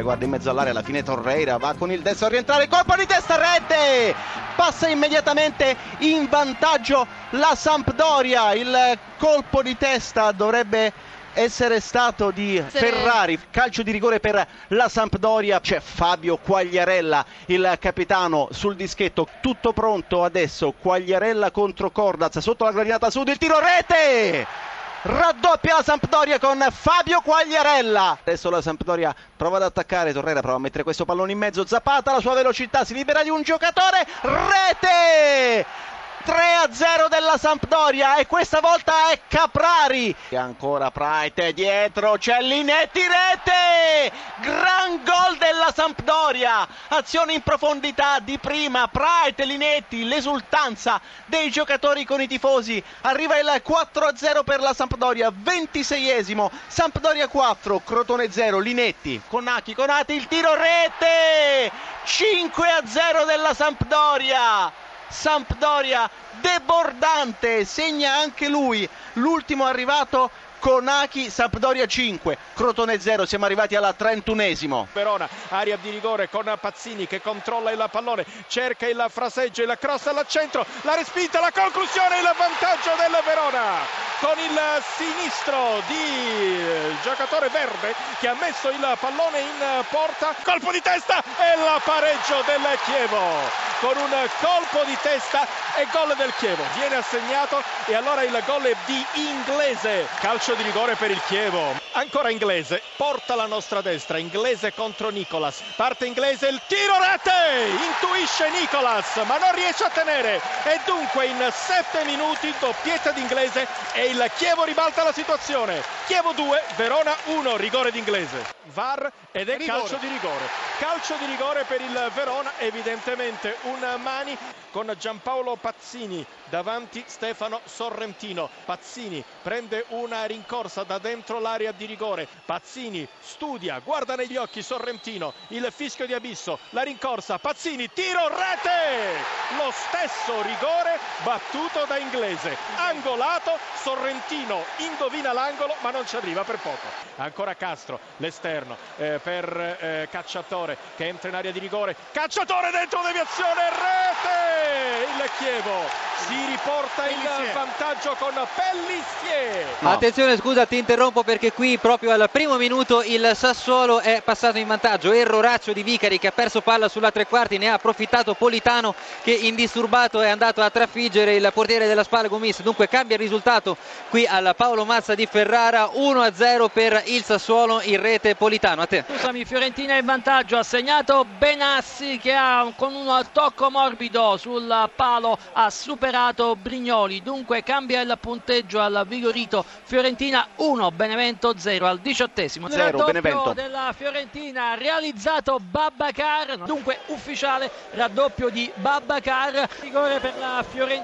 Cioè, guarda in mezzo all'area, alla fine Torreira va con il destro a rientrare, colpo di testa, rete! Passa immediatamente in vantaggio la Sampdoria, il colpo di testa dovrebbe essere stato di Ferrari, calcio di rigore per la Sampdoria, c'è Fabio Quagliarella, il capitano sul dischetto, tutto pronto adesso, Quagliarella contro Cordaz, sotto la gradinata sud, il tiro rete! Raddoppia la Sampdoria con Fabio Quagliarella. Adesso la Sampdoria prova ad attaccare, Torrera prova a mettere questo pallone in mezzo, Zapata la sua velocità, si libera di un giocatore, rete! 3 a 0 della Sampdoria e questa volta è Caprari e ancora Praite dietro c'è Linetti rete Sampdoria. Azione in profondità di prima. Praite Linetti l'esultanza dei giocatori con i tifosi. Arriva il 4 a 0 per la Sampdoria 26esimo Sampdoria 4 Crotone 0 Linetti Conacchi Conati il tiro rete. 5 a 0 della Sampdoria. Sampdoria debordante, segna anche lui, l'ultimo arrivato Conaki, Sampdoria 5, Crotone 0, siamo arrivati alla 31esimo. Verona, aria di rigore con Pazzini che controlla il pallone, cerca il fraseggio, il cross al la respinta, la conclusione, il vantaggio del Verona con il sinistro di giocatore verde che ha messo il pallone in porta, colpo di testa e il pareggio del Chievo con un colpo di testa e gol del Chievo. Viene assegnato e allora il gol è di Inglese. Calcio di rigore per il Chievo. Ancora Inglese. Porta la nostra destra. Inglese contro Nicolas. Parte Inglese il tiro rete! Intuisce Nicolas ma non riesce a tenere. E dunque in sette minuti doppietta di Inglese e il Chievo ribalta la situazione. Chievo 2 Verona 1 rigore di Inglese VAR ed è rigore. calcio di rigore. Calcio di rigore per il Verona, evidentemente un mani con Giampaolo Pazzini davanti Stefano Sorrentino. Pazzini prende una rincorsa da dentro l'area di rigore. Pazzini studia, guarda negli occhi Sorrentino, il fischio di abisso, la rincorsa, Pazzini, tiro, rete! Lo stesso rigore battuto da Inglese. Angolato, Sorrentino indovina l'angolo ma non ci arriva per poco. Ancora Castro, l'esterno eh, per eh, Cacciatore che entra in area di rigore. Cacciatore dentro deviazione, rete! Il Chievo si riporta in vantaggio con Pellissier. No. Attenzione, scusa, ti interrompo perché qui proprio al primo minuto il Sassuolo è passato in vantaggio. Erroraccio di Vicari che ha perso palla sulla tre quarti, ne ha approfittato Politano che indisturbato è andato a trafiggere il portiere della Spalla Gomis. Dunque cambia il risultato qui al Paolo Mazza di Ferrara 1-0 per il Sassuolo in rete Politano. A te. Scusami, Fiorentina in vantaggio, ha segnato Benassi che ha con un tocco morbido sul palo ha superato Brignoli. Dunque cambia il punteggio al Vigorito. Fiorentina 1, Benevento 0 al diciottesimo. 0 Benevento della Fiorentina realizzato Babbacar. Dunque ufficiale raddoppio di Babbacar. Rigore per la Fiorentina,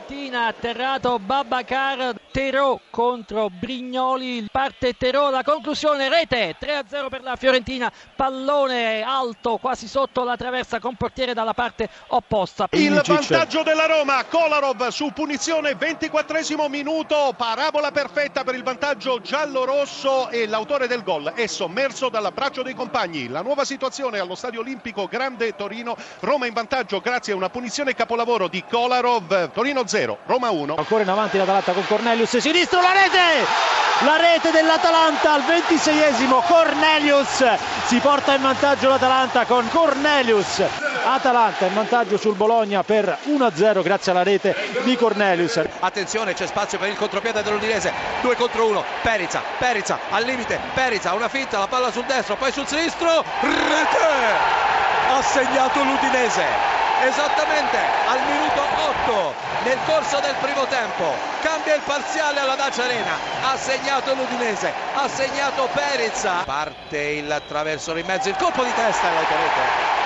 atterrato Babbacar. Terò contro Brignoli. Parte Terò, la conclusione rete 3-0 per la Fiorentina. Pallone alto quasi sotto la traversa con portiere dalla parte opposta. Il vantaggio della Roma, Kolarov su punizione 24 minuto, parabola perfetta per il vantaggio giallo-rosso e l'autore del gol è sommerso dall'abbraccio dei compagni. La nuova situazione allo Stadio Olimpico Grande Torino, Roma in vantaggio grazie a una punizione capolavoro di Kolarov, Torino 0, Roma 1. Ancora in avanti l'Atalanta con Cornelius, sinistro la rete! La rete dell'Atalanta al 26esimo, Cornelius si porta in vantaggio l'Atalanta con Cornelius. Atalanta in vantaggio sul Bologna per 1-0 grazie alla rete di Cornelius. Attenzione, c'è spazio per il contropiede dell'Udinese. 2 contro 1. Perizza, Perizza al limite. Perizza, una finta, la palla sul destro, poi sul sinistro. Rete! Ha segnato l'Udinese esattamente al minuto 8 nel corso del primo tempo cambia il parziale alla Dacia Arena ha segnato l'Udinese ha segnato Perizza parte il traversone in mezzo il colpo di testa l'autorete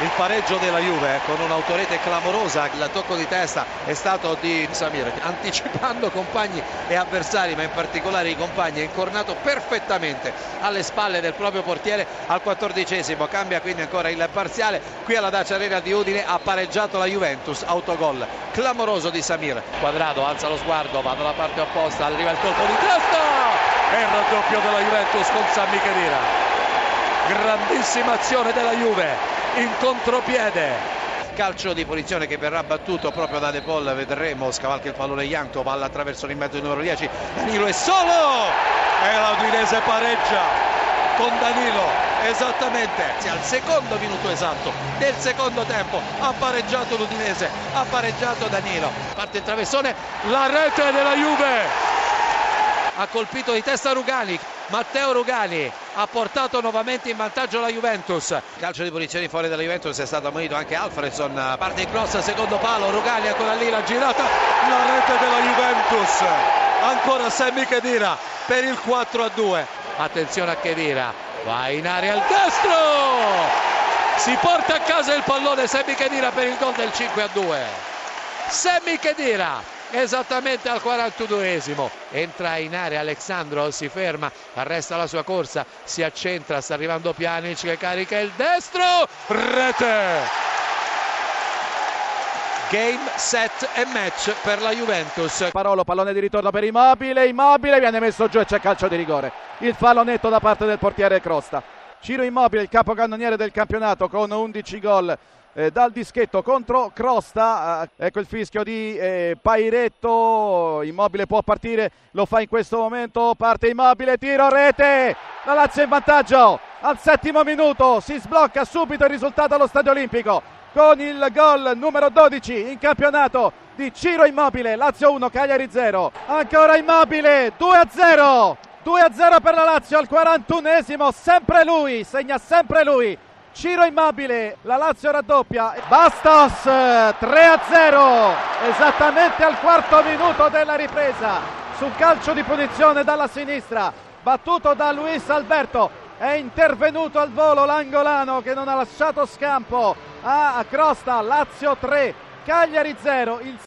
il pareggio della Juve con un'autorete clamorosa, il tocco di testa è stato di Samir, anticipando compagni e avversari, ma in particolare i compagni, è incornato perfettamente alle spalle del proprio portiere al quattordicesimo, cambia quindi ancora il parziale, qui alla Dacia Arena di Udine ha pareggiato la Juventus, autogol clamoroso di Samir, Quadrado alza lo sguardo, va dalla parte opposta, arriva il colpo di testa! E il raddoppio della Juventus con Sammy Khedira grandissima azione della Juve in contropiede. Calcio di punizione che verrà battuto proprio da De Paul vedremo scavalca il pallone Ianto palla attraverso l'inmezzo numero 10 Danilo è solo! E la Udinese pareggia con Danilo esattamente. Al secondo minuto esatto del secondo tempo ha pareggiato l'Udinese ha pareggiato Danilo. Parte il traversone la rete della Juve. Ha colpito di testa Rugani Matteo Rugani ha portato nuovamente in vantaggio la Juventus. Calcio di punizione fuori dalla Juventus è stato ammonito anche Alfredson. Parte in cross secondo palo Rugani ancora lì la girata. La rete della Juventus. Ancora Sammy Khedira per il 4 a 2 attenzione a Khedira. Va in area al destro. Si porta a casa il pallone Sammy Khedira per il gol del 5 a 2 Sammy Khedira esattamente al 42esimo entra in area Alexandro si ferma arresta la sua corsa si accentra sta arrivando Pjanic che carica il destro rete Game, set e match per la Juventus. Parolo, pallone di ritorno per Immobile, Immobile viene messo giù e c'è calcio di rigore. Il fallo netto da parte del portiere Crosta. Ciro Immobile, il capocannoniere del campionato con 11 gol eh, dal dischetto contro Crosta. Eh, ecco il fischio di eh, Pairetto. Immobile può partire, lo fa in questo momento. Parte Immobile, tiro, rete. La Lazio in vantaggio al settimo minuto. Si sblocca subito il risultato allo Stadio Olimpico con il gol numero 12 in campionato di Ciro Immobile. Lazio 1, Cagliari 0. Ancora Immobile, 2 a 0. 2 a 0 per la Lazio al 41esimo, sempre lui, segna sempre lui. Ciro Immobile, la Lazio raddoppia. Bastos 3 a 0, esattamente al quarto minuto della ripresa. Sul calcio di punizione dalla sinistra, battuto da Luis Alberto. È intervenuto al volo l'angolano che non ha lasciato scampo a Crosta, Lazio 3, Cagliari 0. Il